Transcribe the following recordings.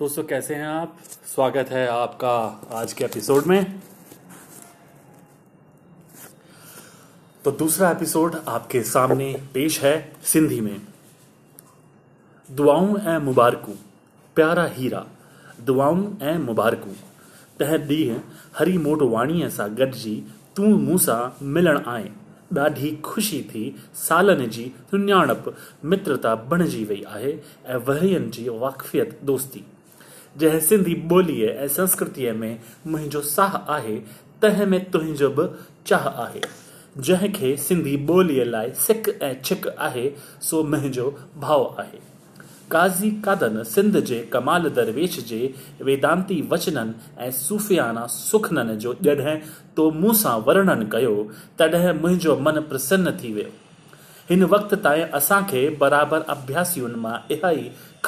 दोस्तों, कैसे हैं आप? स्वागत है आपका आज के एपिसोड में। तो दूसरा एपिसोड आपके सामने पेश है सिंधी में। दुआऊं ऐं मुबारकू, प्यारा हीरा। दुआऊं ऐं मुबारकू। तंहिं ॾींहुं हरी मोटवाणीअ सां गॾिजी तूं मूं सां मिलण आए। ॾाढी ख़ुशी थी, सालनि जी सुञाणप मित्रता बणिजी वई आहे, ऐं वहियनि जी वाक़फ़ियत दोस्ती। जंहिं सिंधी ॿोलीअ ऐं संस्कृतीअ में मुंहिंजो साह आहे, तंहिं में तुंहिंजो बि चाह आहे। जंहिंखे सिंधी ॿोलीअ लाइ सिक ऐं छिक आहे, सो मुंहिंजो भाव आहे। काज़ी कादन सिंध जे कमाल दरवेश जे वेदांती वचननि ऐं सूफ़ियाना सुखननि जो जॾहिं तो मूं सां वर्णन कयो, तॾहिं मुंहिंजो मन प्रसन्न थी वियो। हिन वक़्त ताईं असांखे बराबरि अभ्यासियुनि माँ इहा ई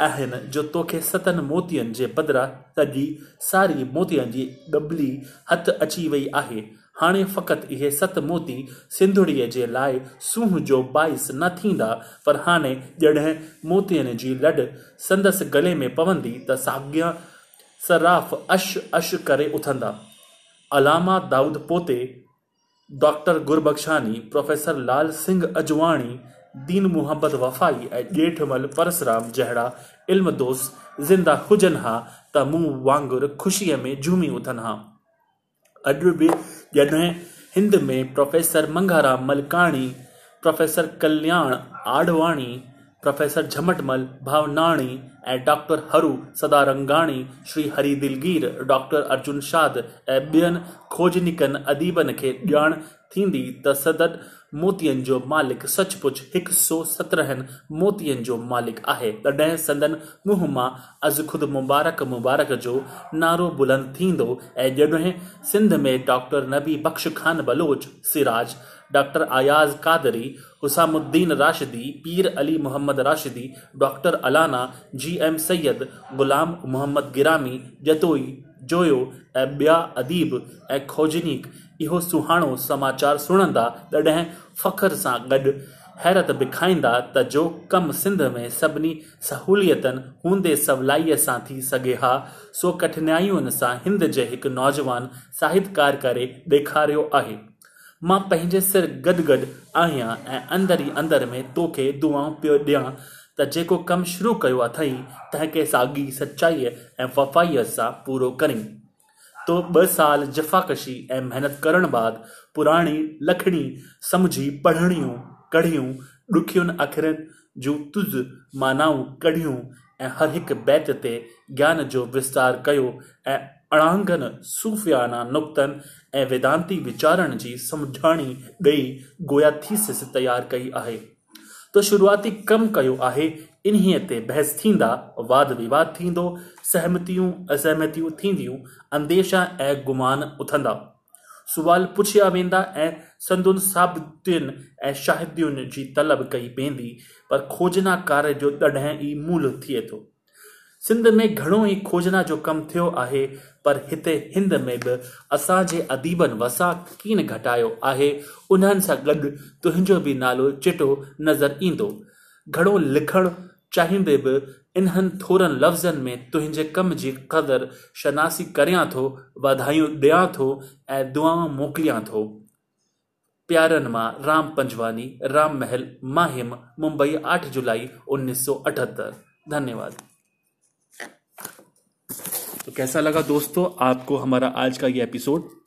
आहिनि, जो तोखे सतनि मोतियनि जे बदिरां सॼी सारी मोतियनि जी डबली हथ अची वई आहे। हाणे फ़क़ति इहे सत मोती सिंधुड़ीअ जे लाइ सूंह जो बाइस न थींदा, पर हाणे जॾहिं मोतियनि जी लॾ संदसि गले में पवंदी त साॻियाँ सराफ़ अश अश करे उथंदा। अलामा दाऊद पोते डॉक्टर गुरबख्शानी, प्रोफेसर लाल सिंह अजवाणी दीन मुहम्मद वफ़ाई ऐं ॼेठमल परसराम जहिड़ा इल्म दोस्त ज़िंदा हुजनि हा, त मूं वांगुरु ख़ुशीअ में झूमी उथनि हा। अॼु बि जॾहिं हिंद में professor Mangaram Malkani, professor Kalyan Advani professor Jhamatmal Bhavnani ऐं डॉक्टर हरू सदारंगाणी, श्री हरि दिलगीर डॉक्टर अर्जुन शाद ऐं ॿियनि खोजनिकनि अदीबनि खे ॼाण थींदी त सदत मोतियनि जो मालिक सचपुच हिकु सौ सत्रहनि मोतियनि जो मालिक आहे। तॾहिं संदन मुंहं माँ अज़ ख़ुदि मुबारक मुबारक जो नारो बुलंद थींदो ऐं जॾहिं सिंध में doctor Nabi Bakhsh Khan Baloch, Siraj doctor Ayaz Qadri, Husamuddin Rashidi, Pir Ali Mohammad Rashidi, doctor Allana, G M Syed, Ghulam Mohammad Girami, Jatoi, Joyo ऐं ॿिया अदीब, ऐं खोजनीक। इहो सुहाणो समाचार सुणंदा तॾहिं फ़ख्र सां गॾु हैरत बिखाईंदा त जो कमु सिंध में सभिनी सहूलियतनि, हूंदे सवलाईअ सां थी सघे हा, सो कठिनायुनि सां हिंद जे हिकु नौजवान साहित्यकार करे ॾेखारियो आहे। माँ पंहिंजे सिर गॾु आहियाँ ऐं अंदरि ई अंदरि में तोखे दुआऊं पियो ॾियाँ। त जेको कमु शुरू कयो अथई तंहिंखे साॻी सचाईअ ऐं वफ़ाईअ सां पूरो करीं। तो ॿ साल जफ़ाकशी ऐं महिनत करण बाद पुराणी लखणी समुझी पढ़णियूं, कढ़ियूं, ॾुखियुनि अखरनि जूं तुज़ मानाऊं कढियूं ऐं हर हिकु बैत ते ज्ञान जो विस्तार कयो ऐं अणांगनि सूफ़ियाना, नुक़्तनि ऐं वेदांती वीचारनि जी समुझाणी ॾेई गोया थीसिस तयारु कई आहे। तो शुरूआती कमु कयो आहे, इन्हीअ ते बहस थींदा, वाद विवाद थींदो, सहमतियूं, असहमतियूं थींदियूं, अंदेशा ऐं गुमान उथंदा। सुवाल पुछिया वेंदा ऐं संदुनि साबितियुनि ऐं शाहिदियुनि जी तलब कई वेंदी, पर खोजना कार्य जो ॾढां ई मूल थिए थो। सिंध में घणो ई खोजना जो कमु थियो आहे, पर हिते हिंद में बि असांजे अदीबनि वसा कीन घटायो आहे। उन्हनि सां गॾु तुंहिंजो बि नालो चिटो नज़र ईंदो। घणो लिखणु चाहींदे बि इन्हनि थोरनि लफ़्ज़नि में तुंहिंजे कम जी क़दुरु शनासी करियाँ थो, वाधायूं ॾियाँ थो ऐं दुआऊं मोकिलियाँ थो। प्यारनि माँ, राम पंजवानी, राम महल, माहिम, मुंबई आठ जुलाई उन्नीस सौ अठहत्तर। धन्यवाद। तो कैसा लगा दोस्तों आपको हमारा आज का ये एपिसोड?